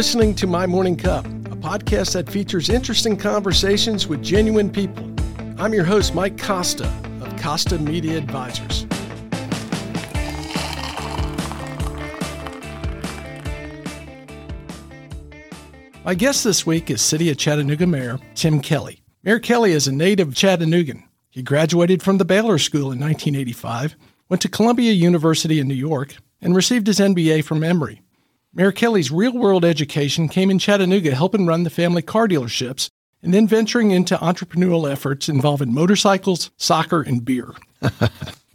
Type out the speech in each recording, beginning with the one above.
listening to My Morning Cup, a podcast that features interesting conversations with genuine people. I'm your host, Mike Costa of Costa Media Advisors. My guest this week is City of Chattanooga Mayor Tim Kelly. Mayor Kelly is a native of Chattanoogan. He graduated from the Baylor School in 1985, went to Columbia University in New York, and received his MBA from Emory. Mayor Kelly's real world education came in Chattanooga, helping run the family car dealerships, and then venturing into entrepreneurial efforts involving motorcycles, soccer, and beer.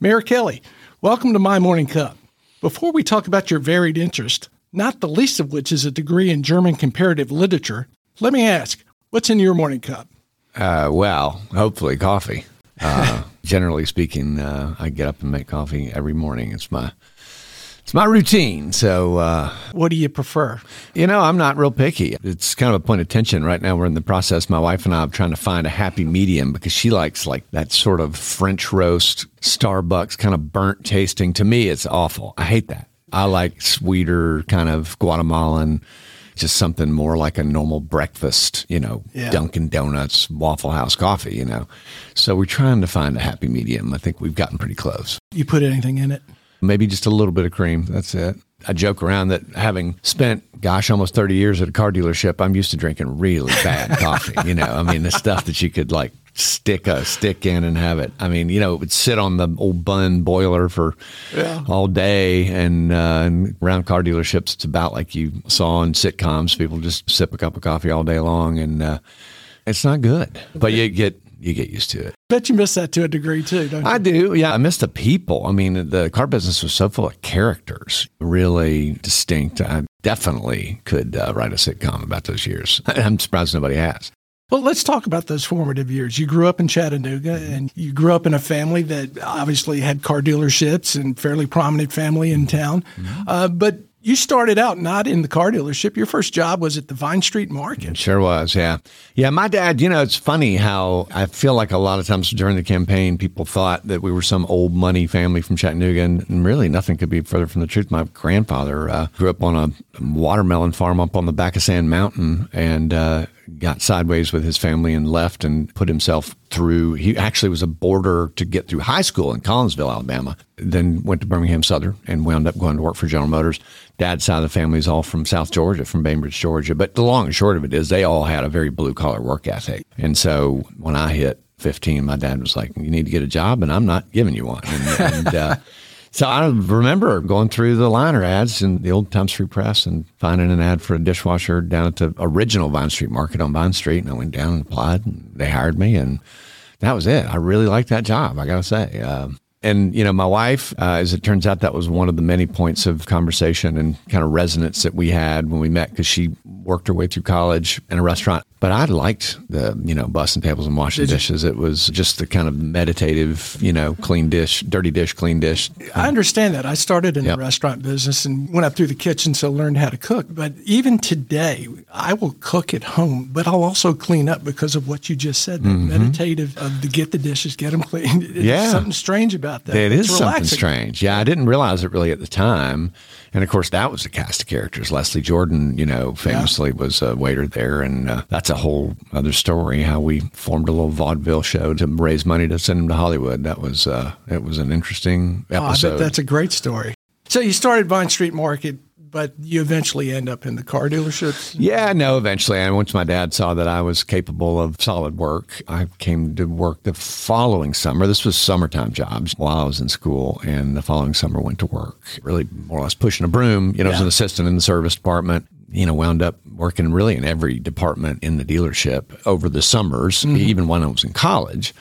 Mayor Kelly, welcome to My Morning Cup. Before we talk about your varied interest, not the least of which is a degree in German comparative literature, let me ask, what's in your morning cup? Uh, well, hopefully coffee. Uh, generally speaking, uh, I get up and make coffee every morning. It's my it's my routine. So, uh, what do you prefer? You know, I'm not real picky. It's kind of a point of tension right now. We're in the process. My wife and I are trying to find a happy medium because she likes like that sort of French roast, Starbucks kind of burnt tasting. To me, it's awful. I hate that. I like sweeter, kind of Guatemalan just something more like a normal breakfast, you know, yeah. Dunkin' Donuts, Waffle House coffee, you know. So we're trying to find a happy medium. I think we've gotten pretty close. You put anything in it? Maybe just a little bit of cream. That's it. I joke around that having spent, gosh, almost 30 years at a car dealership, I'm used to drinking really bad coffee. You know, I mean, the stuff that you could like stick a stick in and have it. I mean, you know, it would sit on the old bun boiler for yeah. all day. And, uh, and around car dealerships, it's about like you saw in sitcoms. People just sip a cup of coffee all day long, and uh, it's not good. But you get you get used to it. Bet you miss that to a degree too, don't you? I do. Yeah, I miss the people. I mean, the car business was so full of characters, really distinct. I definitely could uh, write a sitcom about those years. I'm surprised nobody has. Well, let's talk about those formative years. You grew up in Chattanooga and you grew up in a family that obviously had car dealerships and fairly prominent family in town. Mm-hmm. Uh, but you started out not in the car dealership. Your first job was at the Vine Street Market. It sure was, yeah. Yeah, my dad, you know, it's funny how I feel like a lot of times during the campaign, people thought that we were some old money family from Chattanooga, and, really nothing could be further from the truth. My grandfather uh, grew up on a watermelon farm up on the back of Sand Mountain, and uh, got sideways with his family and left and put himself through. He actually was a boarder to get through high school in Collinsville, Alabama. Then went to Birmingham Southern and wound up going to work for General Motors. Dad's side of the family is all from South Georgia, from Bainbridge, Georgia. But the long and short of it is they all had a very blue collar work ethic. And so when I hit 15, my dad was like, You need to get a job, and I'm not giving you one. And, and uh, so I remember going through the liner ads in the old Times Free Press and finding an ad for a dishwasher down at the original Vine Street Market on Vine Street. And I went down and applied, and they hired me. And that was it. I really liked that job, I got to say. Um, and you know my wife uh, as it turns out that was one of the many points of conversation and kind of resonance that we had when we met because she worked her way through college in a restaurant but i liked the you know busting tables and washing dishes it was just the kind of meditative you know clean dish dirty dish clean dish i understand that i started in yep. the restaurant business and went up through the kitchen so learned how to cook but even today i will cook at home but i'll also clean up because of what you just said mm-hmm. meditative of to get the dishes get them clean yeah something strange about about that. It is something strange. Yeah, I didn't realize it really at the time. And of course, that was a cast of characters. Leslie Jordan, you know, famously yeah. was a waiter there. And uh, that's a whole other story how we formed a little vaudeville show to raise money to send him to Hollywood. That was, uh, it was an interesting episode. Oh, that's a great story. So you started Vine Street Market but you eventually end up in the car dealerships? Yeah, no, eventually. And once my dad saw that I was capable of solid work, I came to work the following summer. This was summertime jobs while I was in school. And the following summer went to work, really more or less pushing a broom, you know, yeah. as an assistant in the service department you know, wound up working really in every department in the dealership over the summers, mm-hmm. even when I was in college.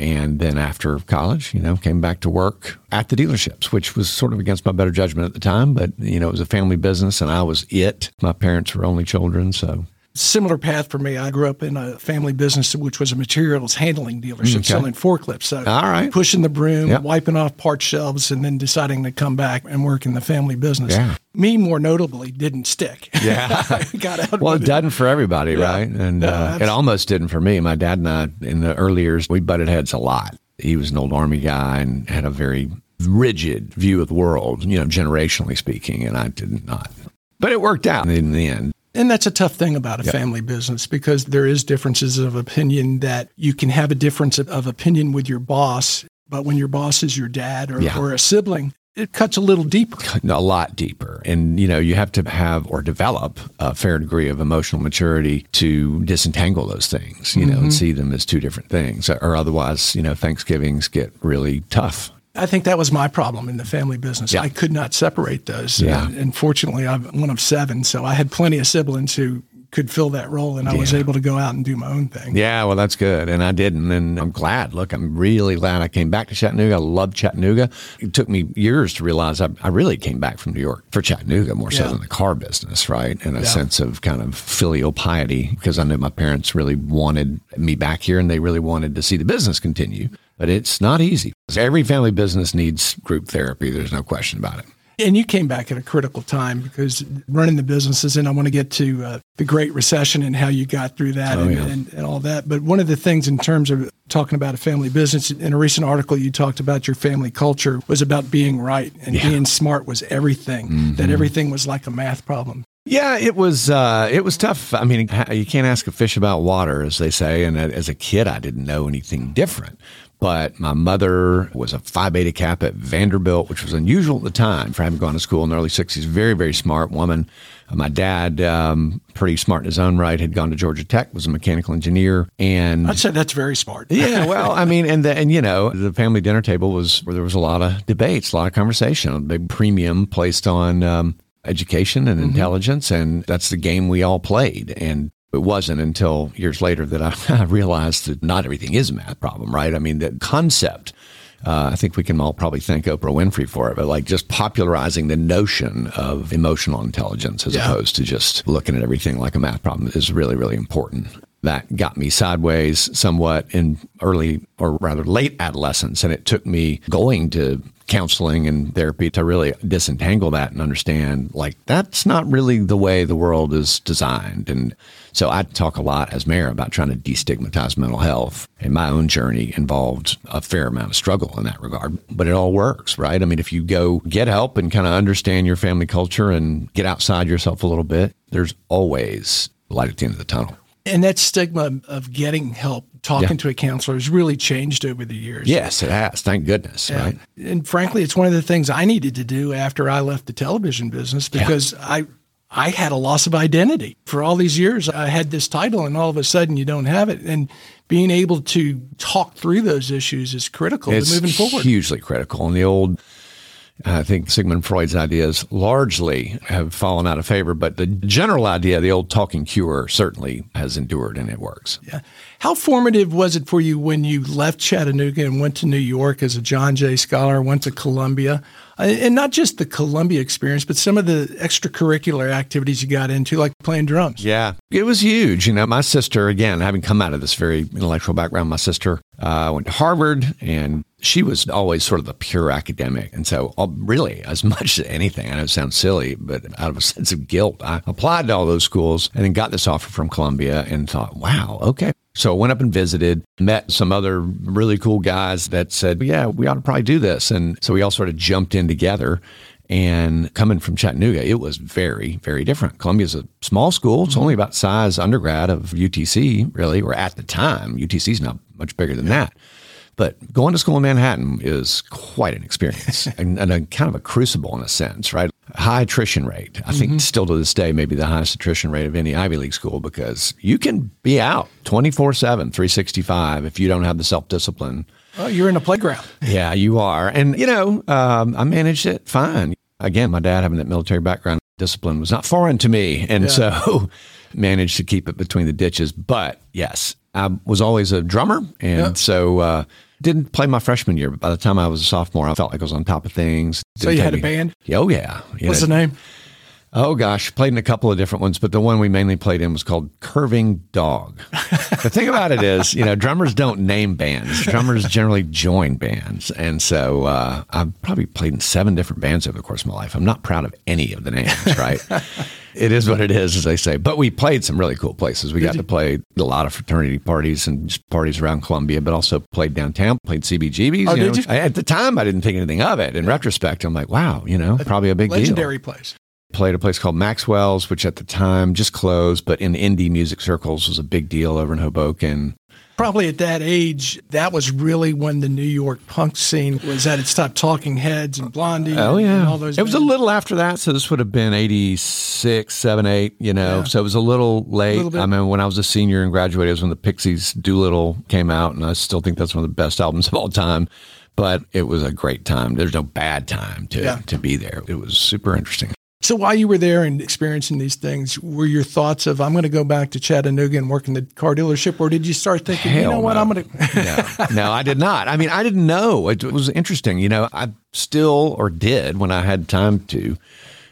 And then after college, you know, came back to work at the dealerships, which was sort of against my better judgment at the time. But, you know, it was a family business and I was it. My parents were only children. So Similar path for me. I grew up in a family business, which was a materials handling dealership, okay. selling forklifts. So, all right, pushing the broom, yep. wiping off part shelves, and then deciding to come back and work in the family business. Yeah. Me, more notably, didn't stick. Yeah, got out. well, it doesn't for everybody, yeah. right? And uh, it almost didn't for me. My dad and I, in the early years, we butted heads a lot. He was an old army guy and had a very rigid view of the world, you know, generationally speaking, and I did not. But it worked out in the end And that's a tough thing about a Yeah. family business because there is differences of opinion that you can have a difference of, opinion with your boss, but when your boss is your dad or, Yeah. or a sibling, it cuts a little deeper. a lot deeper. And, you know, you have to have or develop a fair degree of emotional maturity to disentangle those things, you know, and mm-hmm. see them as two different things. Or otherwise, you know, Thanksgivings get really tough. I think that was my problem in the family business. Yeah. I could not separate those. Yeah. And, and fortunately, I'm one of seven, so I had plenty of siblings who could fill that role, and I was able to go out and do my own thing. Yeah, well, that's good. And I didn't. And I'm glad. Look, I'm really glad I came back to Chattanooga. I love Chattanooga. It took me years to realize I, I really came back from New York for Chattanooga more so than the car business, right? And a Yeah. sense of kind of filial piety because I knew my parents really wanted me back here and they really wanted to see the business continue. But it's not easy. Every family business needs group therapy. There's no question about it. And you came back at a critical time because running the businesses, and I want to get to uh, the Great Recession and how you got through that Oh, and, yeah. and, and all that. But one of the things in terms of talking about a family business, in a recent article, you talked about your family culture was about being right and Yeah. Mm-hmm. being smart was everything, that everything was like a math problem. Yeah, it was uh, it was tough. I mean, you can't ask a fish about water, as they say. And as a kid, I didn't know anything different. But my mother was a Phi Beta Kappa at Vanderbilt, which was unusual at the time for having gone to school in the early '60s. Very, very smart woman. Uh, My dad, um, pretty smart in his own right, had gone to Georgia Tech, was a mechanical engineer, and I'd say that's very smart. yeah, well, I mean, and the, and you know, the family dinner table was where there was a lot of debates, a lot of conversation, a big premium placed on um, education and intelligence, and that's the game we all played. And it wasn't until years later that I, I realized that not everything is a math problem, right? I mean, the concept. Uh, I think we can all probably thank Oprah Winfrey for it, but like just popularizing the notion of emotional intelligence as Yeah. opposed to just looking at everything like a math problem is really, really important. That got me sideways somewhat in early or rather late adolescence. And it took me going to counseling and therapy to really disentangle that and understand like that's not really the way the world is designed. And so I talk a lot as mayor about trying to destigmatize mental health. And my own journey involved a fair amount of struggle in that regard, but it all works, right? I mean, if you go get help and kind of understand your family culture and get outside yourself a little bit, there's always light at the end of the tunnel. And that stigma of getting help, talking Yeah. to a counselor, has really changed over the years. Yes, it has. Thank goodness, Yeah. right? And frankly, it's one of the things I needed to do after I left the television business because I I had a loss of identity. For all these years I had this title and all of a sudden you don't have it and being able to talk through those issues is critical It's to moving forward. hugely critical. And the old, I think Sigmund Freud's ideas largely have fallen out of favor, but the general idea, the old talking cure, certainly has endured and it works. Yeah. How formative was it for you when you left Chattanooga and went to New York as a John Jay Scholar, went to Columbia? Uh, And not just the Columbia experience, but some of the extracurricular activities you got into, like playing drums. Yeah, it was huge. You know, my sister, again, having come out of this very intellectual background, my sister uh, went to Harvard and she was always sort of the pure academic. And so, uh, really, as much as anything, I know it sounds silly, but out of a sense of guilt, I applied to all those schools and then got this offer from Columbia and thought, wow, okay. So I went up and visited, met some other really cool guys that said, yeah, we ought to probably do this. And so we all sort of jumped in together. And coming from Chattanooga, it was very, very different. Columbia's a small school. It's only about size undergrad of UTC, really, or at the time. UTC's not much bigger than that. But going to school in Manhattan is quite an experience and, and a kind of a crucible in a sense, right? High attrition rate. I think still to this day, maybe the highest attrition rate of any Ivy League school because you can be out 24 7, 365 if you don't have the self discipline Oh, you're in a playground. yeah, you are. And, you know, um, I managed it fine. Again, my dad having that military background, discipline was not foreign to me. And so managed to keep it between the ditches. But yes, I was always a drummer. And Yeah. so uh, didn't play my freshman year. But by the time I was a sophomore, I felt like I was on top of things. So Didn't you take had a band? Yeah, Oh, yeah. You What's know, the name? Oh gosh, played in a couple of different ones, but the one we mainly played in was called Curving Dog. the thing about it is, you know, drummers don't name bands. Drummers generally join bands, and so uh, I've probably played in seven different bands over the course of my life. I'm not proud of any of the names, right? it is what it is, as they say. But we played some really cool places. We got to play a lot of fraternity parties and just parties around Columbia, but also played downtown, played CBGBs. Oh, you did know. you? I- at the time, I didn't think anything of it. In retrospect, I'm like, wow, you know, probably a big deal. Legendary place. Played a place called Maxwell's, which at the time just closed, but in indie music circles was a big deal over in Hoboken. Probably at that age, that was really when the New York punk scene was at its top. Talking Heads and Blondie. Oh yeah, and all those. it was a little after that, so this would have been 86, 7, 8, You know, Yeah. so it was a little late. Little. I mean, when I was a senior and graduated, it was when the Pixies Doolittle came out, and I still think that's one of the best albums of all time. But it was a great time. There's no bad time to Yeah. to be there. It was super interesting. So while you were there and experiencing these things, were your thoughts of I'm going to go back to Chattanooga and work in the car dealership, or did you start thinking, you Hell know what. I'm going to? no, no, I did not. I mean, I didn't know. It was interesting. You know, I still or did when I had time to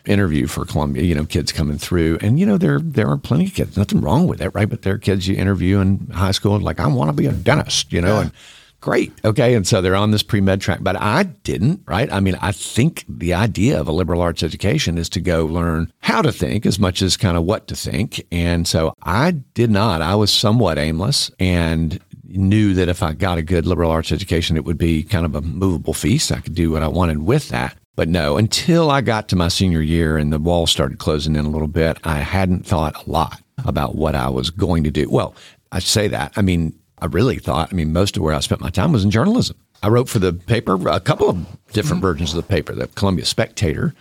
interview for Columbia. You know, kids coming through, and you know, there there are plenty of kids. Nothing wrong with it, right? But there are kids you interview in high school, like I want to be a dentist. You know, Yeah. and great, okay, and so they're on this pre med track. But I didn't, right? I mean, I think the idea of a liberal arts education is to go learn how to think as much as kind of what to think, and so I did not. I was somewhat aimless and knew that if I got a good liberal arts education, it would be kind of a movable feast. I could do what I wanted with that. But no, until I got to my senior year and the walls started closing in a little bit, I hadn't thought a lot about what I was going to do. Well, I say that. I mean, I really thought, I mean, most of where I spent my time was in journalism. I wrote for the paper, a couple of different versions of the paper, the Columbia Spectator,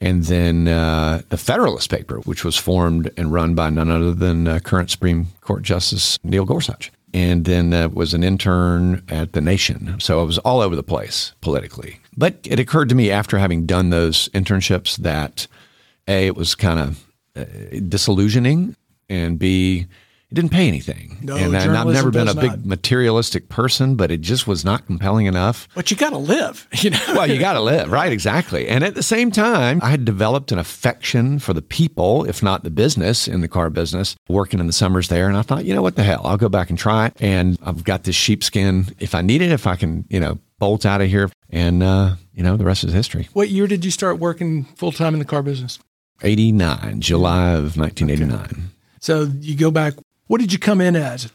and then uh, the Federalist paper, which was formed and run by none other than uh, current Supreme Court Justice Neil Gorsuch. And then uh, was an intern at The Nation. So I was all over the place politically. But it occurred to me after having done those internships that A, it was kind of uh, disillusioning, and B, didn't pay anything. No, and, and I've never been a big not. materialistic person, but it just was not compelling enough. but you got to live, you know. Well, you got to live, right? Exactly. And at the same time, I had developed an affection for the people, if not the business in the car business, working in the summers there. And I thought, you know what the hell? I'll go back and try it. And I've got this sheepskin. If I need it, if I can, you know, bolt out of here. And, uh, you know, the rest is history. what year did you start working full time in the car business? 89, July of 1989. So you go back. What did you come in as?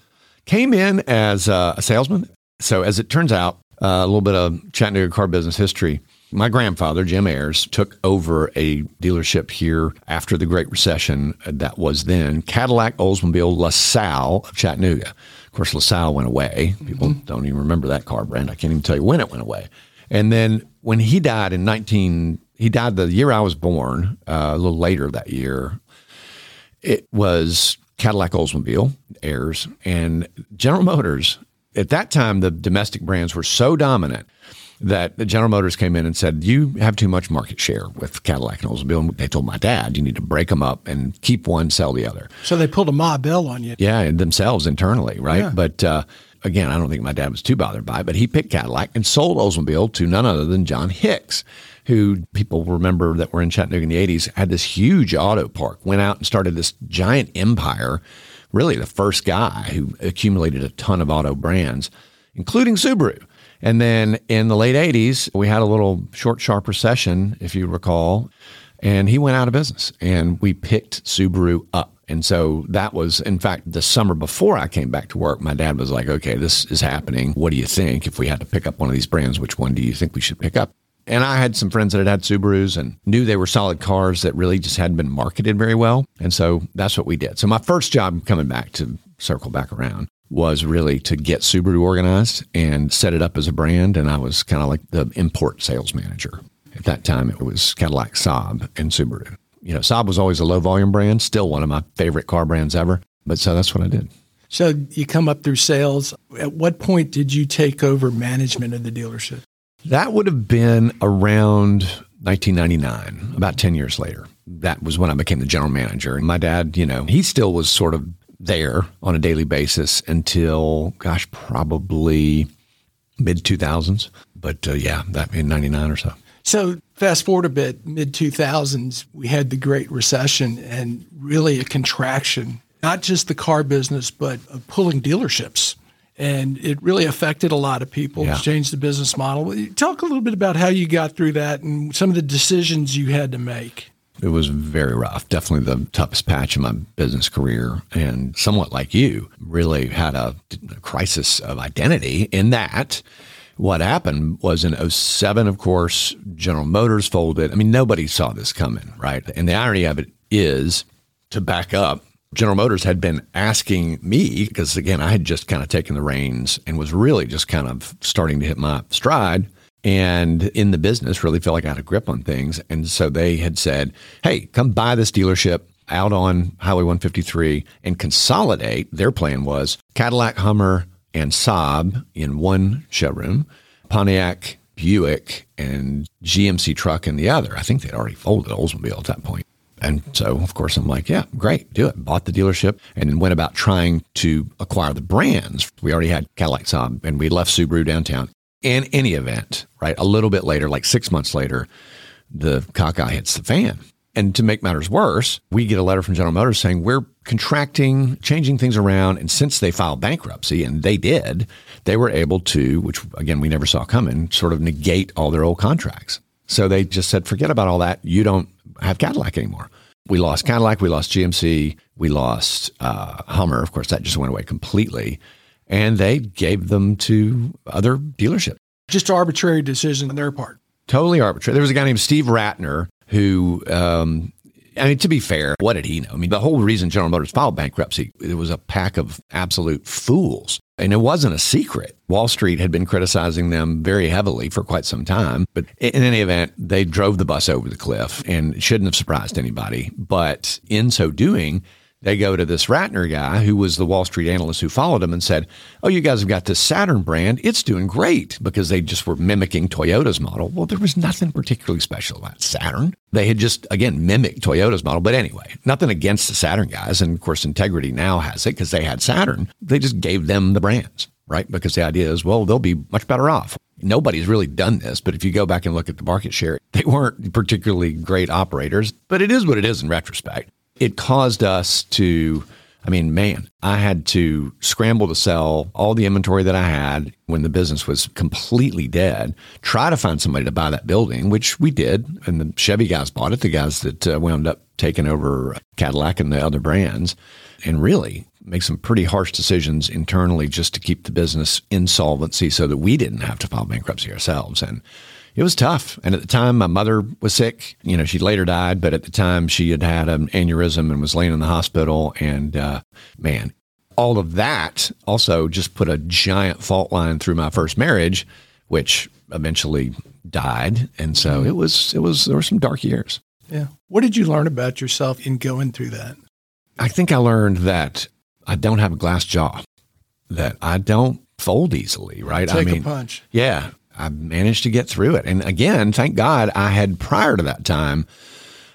Came in as uh, a salesman. So, as it turns out, uh, a little bit of Chattanooga car business history. My grandfather, Jim Ayers, took over a dealership here after the Great Recession that was then Cadillac Oldsmobile LaSalle of Chattanooga. Of course, LaSalle went away. People don't even remember that car brand. I can't even tell you when it went away. And then when he died in 19, he died the year I was born, uh, a little later that year. It was Cadillac Oldsmobile, Ayers, and General Motors. At that time, the domestic brands were so dominant that the General Motors came in and said, You have too much market share with Cadillac and Oldsmobile. And they told my dad, You need to break them up and keep one, sell the other. So they pulled a Ma Bell on you. Yeah, and themselves internally, right? Yeah. But uh, again, I don't think my dad was too bothered by it. But he picked Cadillac and sold Oldsmobile to none other than John Hicks, who people remember that were in Chattanooga in the 80s, had this huge auto park, went out and started this giant empire. Really, the first guy who accumulated a ton of auto brands, including Subaru. And then in the late 80s, we had a little short, sharp recession, if you recall, and he went out of business. And we picked Subaru up. And so that was, in fact, the summer before I came back to work, my dad was like, okay, this is happening. What do you think? If we had to pick up one of these brands, which one do you think we should pick up? And I had some friends that had had Subarus and knew they were solid cars that really just hadn't been marketed very well. And so that's what we did. So my first job coming back to circle back around was really to get Subaru organized and set it up as a brand. And I was kind of like the import sales manager. At that time, it was Cadillac Saab and Subaru. You know, Saab was always a low volume brand, still one of my favorite car brands ever. But so that's what I did. So you come up through sales. At what point did you take over management of the dealership? That would have been around 1999, about 10 years later. That was when I became the general manager. And my dad, you know, he still was sort of there on a daily basis until, gosh, probably mid 2000s. But uh, yeah, that in 99 or so. So fast forward a bit, mid 2000s, we had the Great Recession and really a contraction, not just the car business, but pulling dealerships. And it really affected a lot of people, Yeah. changed the business model. Talk a little bit about how you got through that and some of the decisions you had to make. It was very rough. Definitely the toughest patch in my business career. And somewhat like you, really had a, a crisis of identity in that what happened was in 07, of course, General Motors folded. I mean, nobody saw this coming, right? And the irony of it is to back up, General Motors had been asking me, because again, I had just kind of taken the reins and was really just kind of starting to hit my stride and in the business really felt like I had a grip on things. And so they had said, hey, come buy this dealership out on Highway 153 and consolidate. Their plan was Cadillac, Hummer, and Saab in one showroom, Pontiac, Buick, and GMC truck in the other. I think they'd already folded Oldsmobile at that point. And so, of course, I'm like, yeah, great, do it. Bought the dealership and then went about trying to acquire the brands. We already had Cadillac Saab and we left Subaru downtown. In any event, right, a little bit later, like six months later, the cockeye hits the fan. And to make matters worse, we get a letter from General Motors saying we're contracting, changing things around. And since they filed bankruptcy, and they did, they were able to, which again, we never saw coming, sort of negate all their old contracts. So they just said, forget about all that. You don't have Cadillac anymore. We lost Cadillac, we lost GMC, we lost uh, Hummer. Of course, that just went away completely. And they gave them to other dealerships. Just arbitrary decision on their part. Totally arbitrary. There was a guy named Steve Rattner who um, I mean, to be fair, what did he know? I mean, the whole reason General Motors filed bankruptcy, it was a pack of absolute fools. And it wasn't a secret. Wall Street had been criticizing them very heavily for quite some time. But in any event, they drove the bus over the cliff and shouldn't have surprised anybody. But in so doing, they go to this Rattner guy who was the Wall Street analyst who followed him and said, Oh, you guys have got this Saturn brand. It's doing great because they just were mimicking Toyota's model. Well, there was nothing particularly special about Saturn. They had just, again, mimicked Toyota's model. But anyway, nothing against the Saturn guys. And of course, Integrity now has it because they had Saturn. They just gave them the brands, right? Because the idea is, well, they'll be much better off. Nobody's really done this, but if you go back and look at the market share, they weren't particularly great operators, but it is what it is in retrospect it caused us to I mean, man, I had to scramble to sell all the inventory that I had when the business was completely dead, try to find somebody to buy that building, which we did. And the Chevy guys bought it, the guys that uh, wound up taking over Cadillac and the other brands, and really make some pretty harsh decisions internally just to keep the business insolvency so that we didn't have to file bankruptcy ourselves. And it was tough. And at the time, my mother was sick. You know, she later died, but at the time, she had had an aneurysm and was laying in the hospital. And uh, man, all of that also just put a giant fault line through my first marriage, which eventually died. And so mm-hmm. it was, it was, there were some dark years. Yeah. What did you learn about yourself in going through that? I think I learned that I don't have a glass jaw, that I don't fold easily, right? Take I mean, a punch. Yeah. I managed to get through it. And again, thank God I had prior to that time,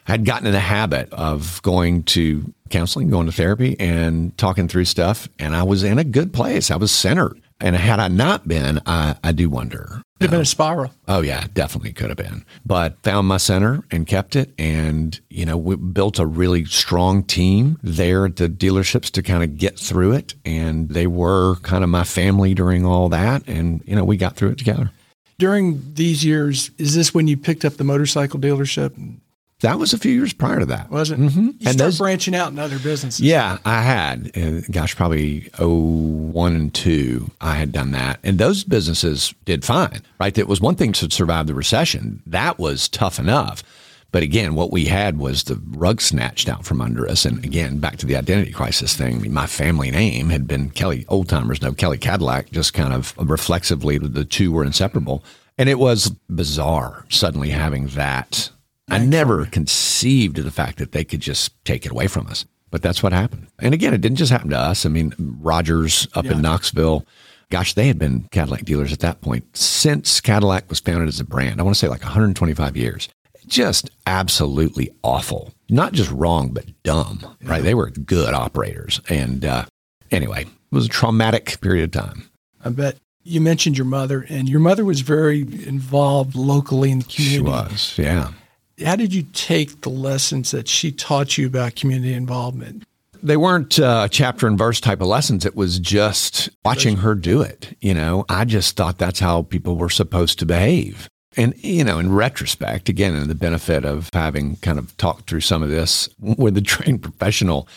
had gotten in the habit of going to counseling, going to therapy and talking through stuff. And I was in a good place. I was centered. And had I not been, I, I do wonder. Could have been a spiral. Oh, yeah, definitely could have been. But found my center and kept it. And, you know, we built a really strong team there at the dealerships to kind of get through it. And they were kind of my family during all that. And, you know, we got through it together during these years, is this when you picked up the motorcycle dealership? That was a few years prior to that. Was it? Mm-hmm. You and those, branching out in other businesses. Yeah, I had. Uh, gosh, probably oh one and two, I had done that, and those businesses did fine. Right, it was one thing to survive the recession. That was tough enough. But again, what we had was the rug snatched out from under us. And again, back to the identity crisis thing. I mean, my family name had been Kelly Old Timers, no Kelly Cadillac, just kind of reflexively, the two were inseparable. And it was bizarre suddenly having that. I never conceived of the fact that they could just take it away from us. But that's what happened. And again, it didn't just happen to us. I mean, Rogers up yeah. in Knoxville, gosh, they had been Cadillac dealers at that point since Cadillac was founded as a brand. I want to say like 125 years just absolutely awful. Not just wrong, but dumb, yeah. right? They were good operators. And uh, anyway, it was a traumatic period of time. I bet you mentioned your mother, and your mother was very involved locally in the community. She was, yeah. How did you take the lessons that she taught you about community involvement? They weren't uh, chapter and verse type of lessons. It was just watching her do it. You know, I just thought that's how people were supposed to behave. And, you know, in retrospect, again, in the benefit of having kind of talked through some of this with a trained professional,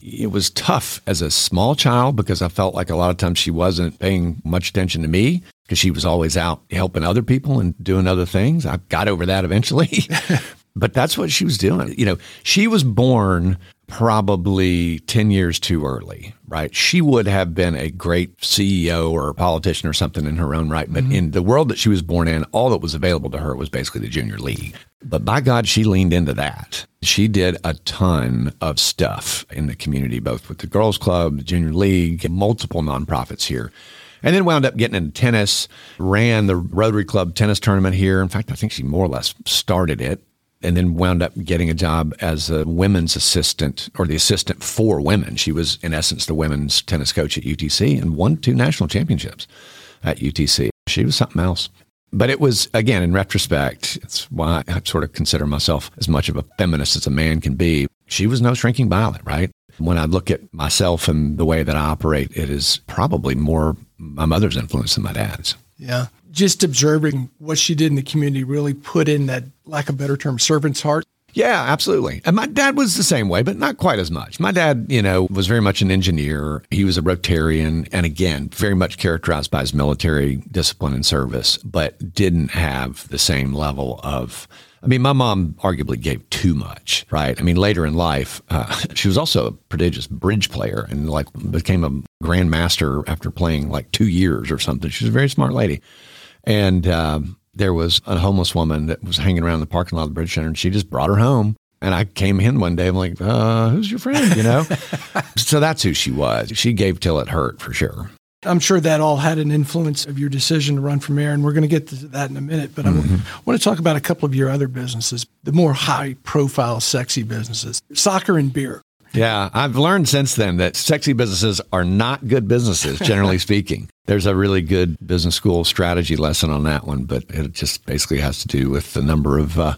it was tough as a small child because I felt like a lot of times she wasn't paying much attention to me. because she was always out helping other people and doing other things. I got over that eventually. but that's what she was doing. You know, she was born probably 10 years too early, right? She would have been a great CEO or a politician or something in her own right. But mm-hmm. in the world that she was born in, all that was available to her was basically the junior league. But by God, she leaned into that. She did a ton of stuff in the community, both with the girls club, the junior league, multiple nonprofits here. And then wound up getting into tennis, ran the Rotary Club tennis tournament here. In fact, I think she more or less started it and then wound up getting a job as a women's assistant or the assistant for women. She was, in essence, the women's tennis coach at UTC and won two national championships at UTC. She was something else. But it was, again, in retrospect, it's why I sort of consider myself as much of a feminist as a man can be. She was no shrinking violet, right? When I look at myself and the way that I operate, it is probably more my mother's influence than my dad's. Yeah just observing what she did in the community really put in that, lack of better term, servant's heart. Yeah, absolutely. And my dad was the same way, but not quite as much. My dad, you know, was very much an engineer. He was a Rotarian, and again, very much characterized by his military discipline and service, but didn't have the same level of. I mean, my mom arguably gave too much, right? I mean, later in life, uh, she was also a prodigious bridge player and like became a grandmaster after playing like two years or something. She's a very smart lady. And um, there was a homeless woman that was hanging around the parking lot of the Bridge Center, and she just brought her home. And I came in one day. I'm like, uh, "Who's your friend?" You know. so that's who she was. She gave till it hurt for sure. I'm sure that all had an influence of your decision to run for mayor, and we're going to get to that in a minute. But mm-hmm. I want to talk about a couple of your other businesses, the more high-profile, sexy businesses, soccer and beer. Yeah, I've learned since then that sexy businesses are not good businesses, generally speaking. There's a really good business school strategy lesson on that one, but it just basically has to do with the number of uh,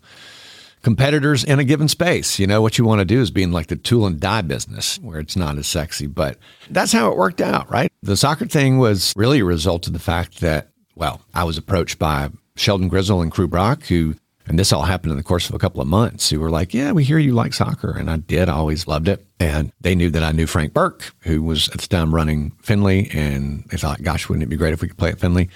competitors in a given space. You know, what you want to do is be in like the tool and die business where it's not as sexy, but that's how it worked out, right? The soccer thing was really a result of the fact that, well, I was approached by Sheldon Grizzle and Crew Brock, who and this all happened in the course of a couple of months. Who were like, "Yeah, we hear you like soccer," and I did. I always loved it. And they knew that I knew Frank Burke, who was at the time running Finley. and they thought, "Gosh, wouldn't it be great if we could play at Finley?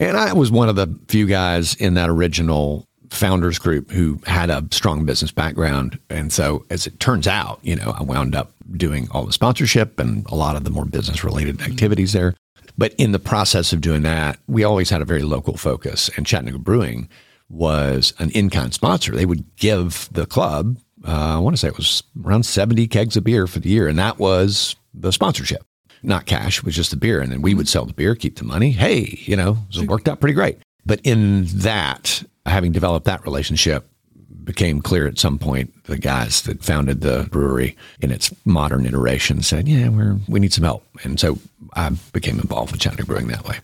And I was one of the few guys in that original founders group who had a strong business background. And so, as it turns out, you know, I wound up doing all the sponsorship and a lot of the more business related mm-hmm. activities there. But in the process of doing that, we always had a very local focus. And Chattanooga Brewing was an in kind sponsor. They would give the club, uh, I want to say it was around 70 kegs of beer for the year. And that was the sponsorship, not cash, it was just the beer. And then we would sell the beer, keep the money. Hey, you know, it worked out pretty great. But in that, having developed that relationship, became clear at some point the guys that founded the brewery in its modern iteration said, "Yeah, we're we need some help," and so I became involved with Chattanooga Brewing that way.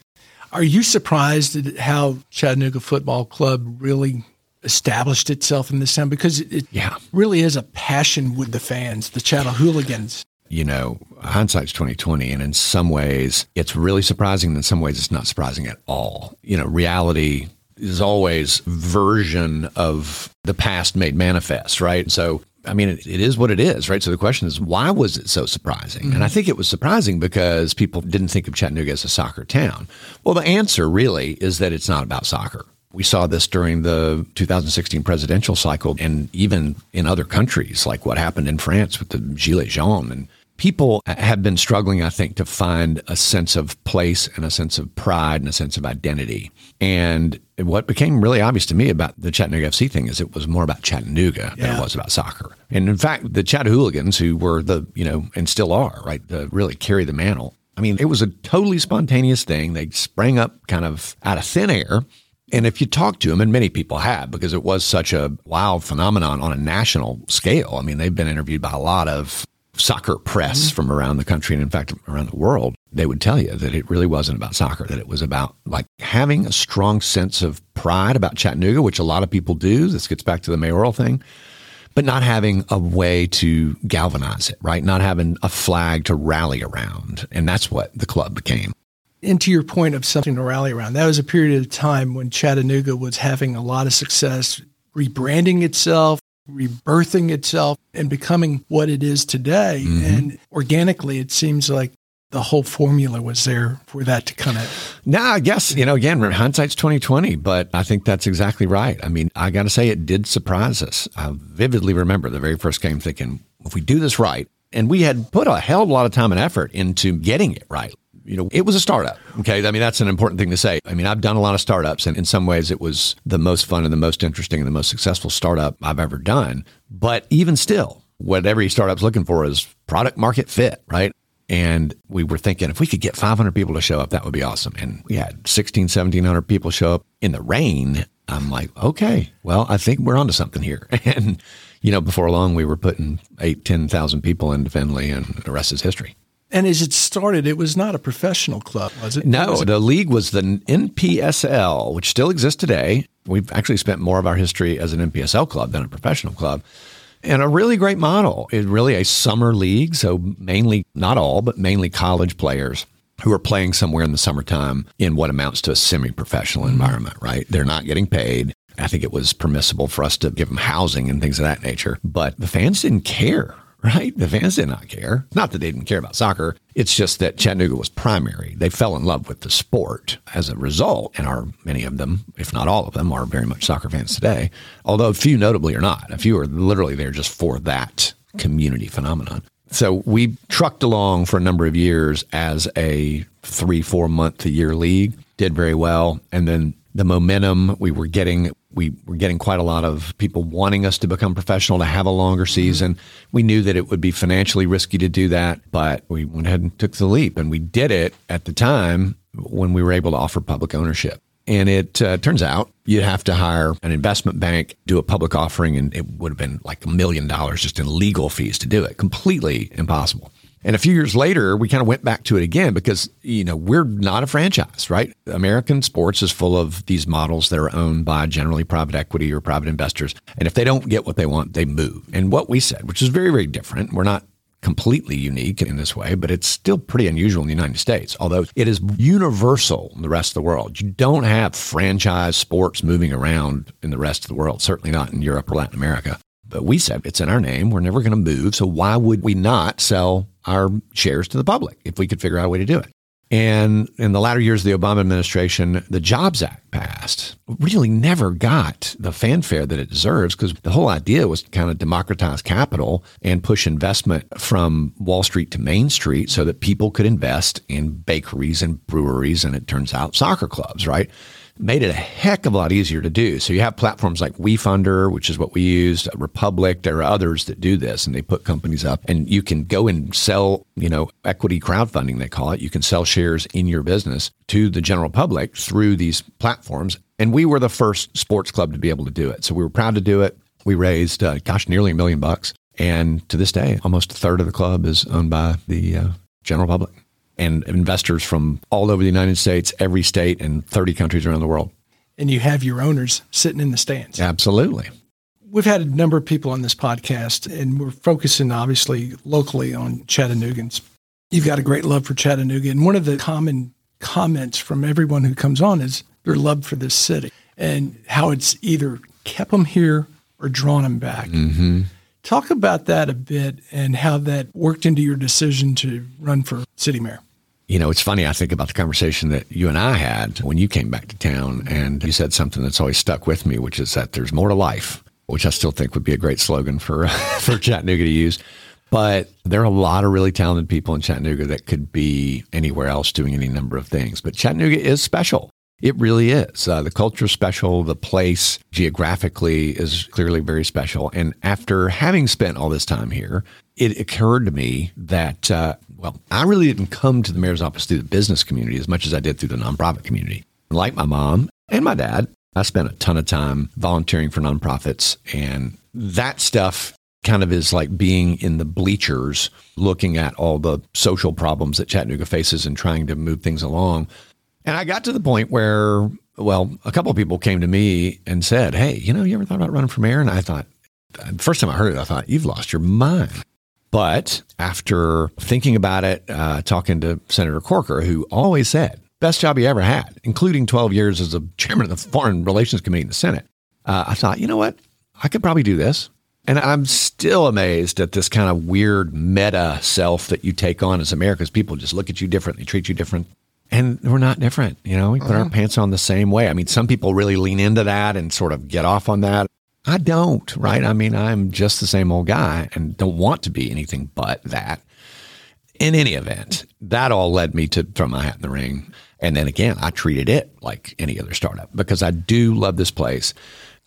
Are you surprised at how Chattanooga Football Club really established itself in this town? Because it, yeah. really is a passion with the fans, the Chattahooligans. You know, hindsight's twenty twenty, and in some ways it's really surprising. And in some ways, it's not surprising at all. You know, reality is always version of the past made manifest, right? So I mean, it, it is what it is, right? So the question is, why was it so surprising? Mm-hmm. And I mm-hmm. think it was surprising because people didn't think of Chattanooga as a soccer town. Well, the answer really is that it's not about soccer. We saw this during the 2016 presidential cycle and even in other countries, like what happened in France with the Gilets jaunes and people have been struggling, I think, to find a sense of place and a sense of pride and a sense of identity. And what became really obvious to me about the Chattanooga FC thing is it was more about Chattanooga yeah. than it was about soccer. And in fact, the Chattahooligans, who were the, you know, and still are, right, to really carry the mantle. I mean, it was a totally spontaneous thing. They sprang up kind of out of thin air. And if you talk to them, and many people have, because it was such a wild phenomenon on a national scale. I mean, they've been interviewed by a lot of soccer press mm-hmm. from around the country and in fact around the world, they would tell you that it really wasn't about soccer, that it was about like having a strong sense of pride about Chattanooga, which a lot of people do. This gets back to the mayoral thing, but not having a way to galvanize it, right? Not having a flag to rally around. And that's what the club became. And to your point of something to rally around, that was a period of time when Chattanooga was having a lot of success rebranding itself, rebirthing itself and becoming what it is today. Mm-hmm. And organically, it seems like the whole formula was there for that to come of. Now, I guess you know again, hindsight's twenty twenty, but I think that's exactly right. I mean, I got to say, it did surprise us. I vividly remember the very first game thinking, if we do this right, and we had put a hell of a lot of time and effort into getting it right. You know, it was a startup. Okay. I mean, that's an important thing to say. I mean, I've done a lot of startups, and in some ways, it was the most fun and the most interesting and the most successful startup I've ever done. But even still, what every startup's looking for is product market fit, right? And we were thinking if we could get 500 people to show up, that would be awesome. And we had 16, 1700 people show up in the rain. I'm like, okay, well, I think we're onto something here. And, you know, before long, we were putting eight, 10,000 people into Finley, and the rest is history. And as it started, it was not a professional club, was it? No, was it? the league was the NPSL, which still exists today. We've actually spent more of our history as an NPSL club than a professional club and a really great model. It's really a summer league, so mainly, not all, but mainly college players who are playing somewhere in the summertime in what amounts to a semi professional mm-hmm. environment, right? They're not getting paid. I think it was permissible for us to give them housing and things of that nature, but the fans didn't care right? The fans did not care. Not that they didn't care about soccer. It's just that Chattanooga was primary. They fell in love with the sport as a result, and are many of them, if not all of them, are very much soccer fans today. Although a few notably are not. A few are literally there just for that community phenomenon. So we trucked along for a number of years as a three, four month a year league, did very well. And then the momentum we were getting we were getting quite a lot of people wanting us to become professional to have a longer mm-hmm. season. We knew that it would be financially risky to do that, but we went ahead and took the leap. And we did it at the time when we were able to offer public ownership. And it uh, turns out you'd have to hire an investment bank, do a public offering, and it would have been like a million dollars just in legal fees to do it. Completely impossible. And a few years later, we kind of went back to it again because, you know, we're not a franchise, right? American sports is full of these models that are owned by generally private equity or private investors. And if they don't get what they want, they move. And what we said, which is very, very different, we're not completely unique in this way, but it's still pretty unusual in the United States, although it is universal in the rest of the world. You don't have franchise sports moving around in the rest of the world, certainly not in Europe or Latin America. But we said it's in our name. We're never going to move. So why would we not sell our shares to the public if we could figure out a way to do it? And in the latter years of the Obama administration, the Jobs Act passed. Really never got the fanfare that it deserves because the whole idea was to kind of democratize capital and push investment from Wall Street to Main Street so that people could invest in bakeries and breweries and it turns out soccer clubs, right? Made it a heck of a lot easier to do. So you have platforms like WeFunder, which is what we used, Republic. There are others that do this, and they put companies up, and you can go and sell, you know, equity crowdfunding they call it. You can sell shares in your business to the general public through these platforms. And we were the first sports club to be able to do it, so we were proud to do it. We raised, uh, gosh, nearly a million bucks. And to this day, almost a third of the club is owned by the uh, general public and investors from all over the United States, every state, and 30 countries around the world. And you have your owners sitting in the stands. Absolutely. We've had a number of people on this podcast, and we're focusing obviously locally on Chattanoogan's. You've got a great love for Chattanooga. And one of the common comments from everyone who comes on is their love for this city and how it's either kept them here or drawn them back. Mm-hmm. Talk about that a bit and how that worked into your decision to run for city mayor. You know, it's funny. I think about the conversation that you and I had when you came back to town, and you said something that's always stuck with me, which is that there's more to life, which I still think would be a great slogan for for Chattanooga to use. But there are a lot of really talented people in Chattanooga that could be anywhere else doing any number of things. But Chattanooga is special. It really is. Uh, the culture special. The place geographically is clearly very special. And after having spent all this time here, it occurred to me that, uh, well, I really didn't come to the mayor's office through the business community as much as I did through the nonprofit community. Like my mom and my dad, I spent a ton of time volunteering for nonprofits. And that stuff kind of is like being in the bleachers, looking at all the social problems that Chattanooga faces and trying to move things along. And I got to the point where, well, a couple of people came to me and said, Hey, you know, you ever thought about running for mayor? And I thought, the first time I heard it, I thought, You've lost your mind. But after thinking about it, uh, talking to Senator Corker, who always said, best job he ever had, including 12 years as a chairman of the Foreign Relations Committee in the Senate, uh, I thought, you know what? I could probably do this. And I'm still amazed at this kind of weird meta self that you take on as Americans. People just look at you differently, treat you different. And we're not different. You know, we put our oh. pants on the same way. I mean, some people really lean into that and sort of get off on that. I don't, right? I mean, I'm just the same old guy and don't want to be anything but that. In any event, that all led me to throw my hat in the ring. And then again, I treated it like any other startup because I do love this place.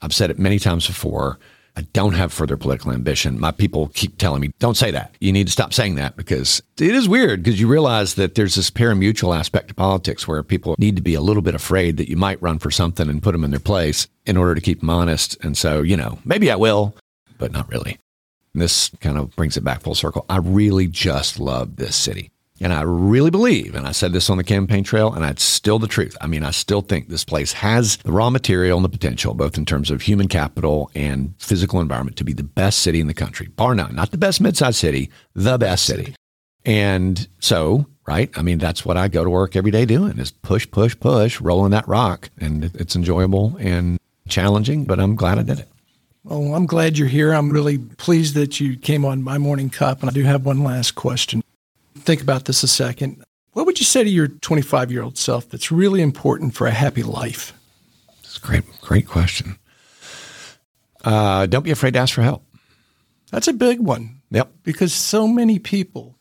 I've said it many times before. I don't have further political ambition. My people keep telling me, don't say that. You need to stop saying that because it is weird because you realize that there's this parimutuel aspect to politics where people need to be a little bit afraid that you might run for something and put them in their place in order to keep them honest. And so, you know, maybe I will, but not really. And this kind of brings it back full circle. I really just love this city. And I really believe, and I said this on the campaign trail, and it's still the truth. I mean, I still think this place has the raw material and the potential, both in terms of human capital and physical environment, to be the best city in the country, bar none. Not the best mid-sized city, the best city. And so, right? I mean, that's what I go to work every day doing is push, push, push, rolling that rock. And it's enjoyable and challenging, but I'm glad I did it. Well, I'm glad you're here. I'm really pleased that you came on my morning cup. And I do have one last question think about this a second. What would you say to your 25 year old self that's really important for a happy life? That's a great, great question. Uh, don't be afraid to ask for help. That's a big one. Yep. Because so many people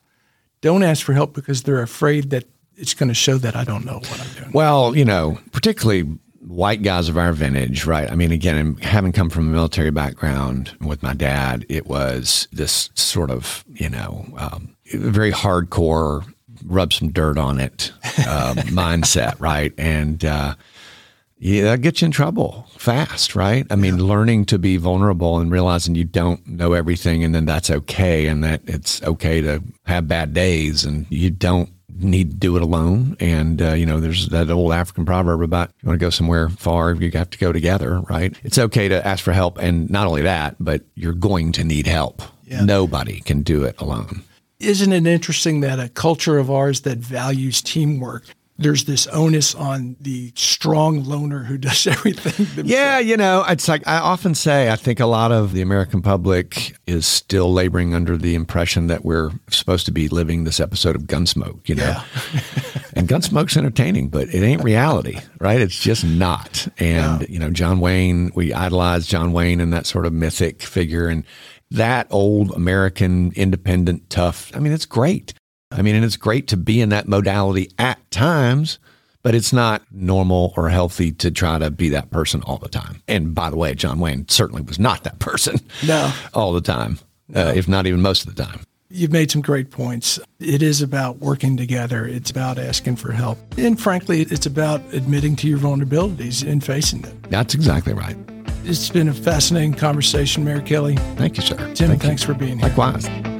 don't ask for help because they're afraid that it's going to show that I don't know what I'm doing. Well, you know, particularly white guys of our vintage, right? I mean, again, having come from a military background with my dad, it was this sort of, you know, um, very hardcore, rub some dirt on it uh, mindset, right? And uh, yeah, that gets you in trouble fast, right? I mean, yeah. learning to be vulnerable and realizing you don't know everything, and then that's okay, and that it's okay to have bad days, and you don't need to do it alone. And, uh, you know, there's that old African proverb about you want to go somewhere far, you have to go together, right? It's okay to ask for help. And not only that, but you're going to need help. Yeah. Nobody can do it alone. Isn't it interesting that a culture of ours that values teamwork there's this onus on the strong loner who does everything. Themselves. Yeah, you know, it's like I often say, I think a lot of the American public is still laboring under the impression that we're supposed to be living this episode of Gunsmoke, you know. Yeah. and Gunsmoke's entertaining, but it ain't reality, right? It's just not. And, yeah. you know, John Wayne, we idolize John Wayne and that sort of mythic figure. And that old American independent tough, I mean, it's great. I mean, and it's great to be in that modality at times, but it's not normal or healthy to try to be that person all the time. And by the way, John Wayne certainly was not that person. No. all the time, no. uh, if not even most of the time. You've made some great points. It is about working together. It's about asking for help. And frankly, it's about admitting to your vulnerabilities and facing them. That's exactly right. It's been a fascinating conversation, Mayor Kelly. Thank you, sir. Tim, Thank thanks you. for being here. Likewise.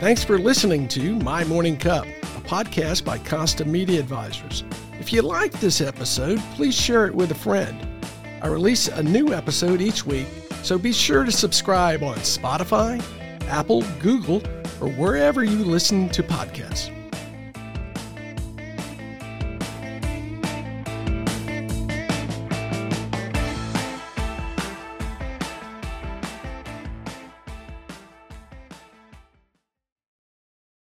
Thanks for listening to My Morning Cup, a podcast by Costa Media Advisors. If you like this episode, please share it with a friend. I release a new episode each week, so be sure to subscribe on Spotify, Apple, Google, or wherever you listen to podcasts.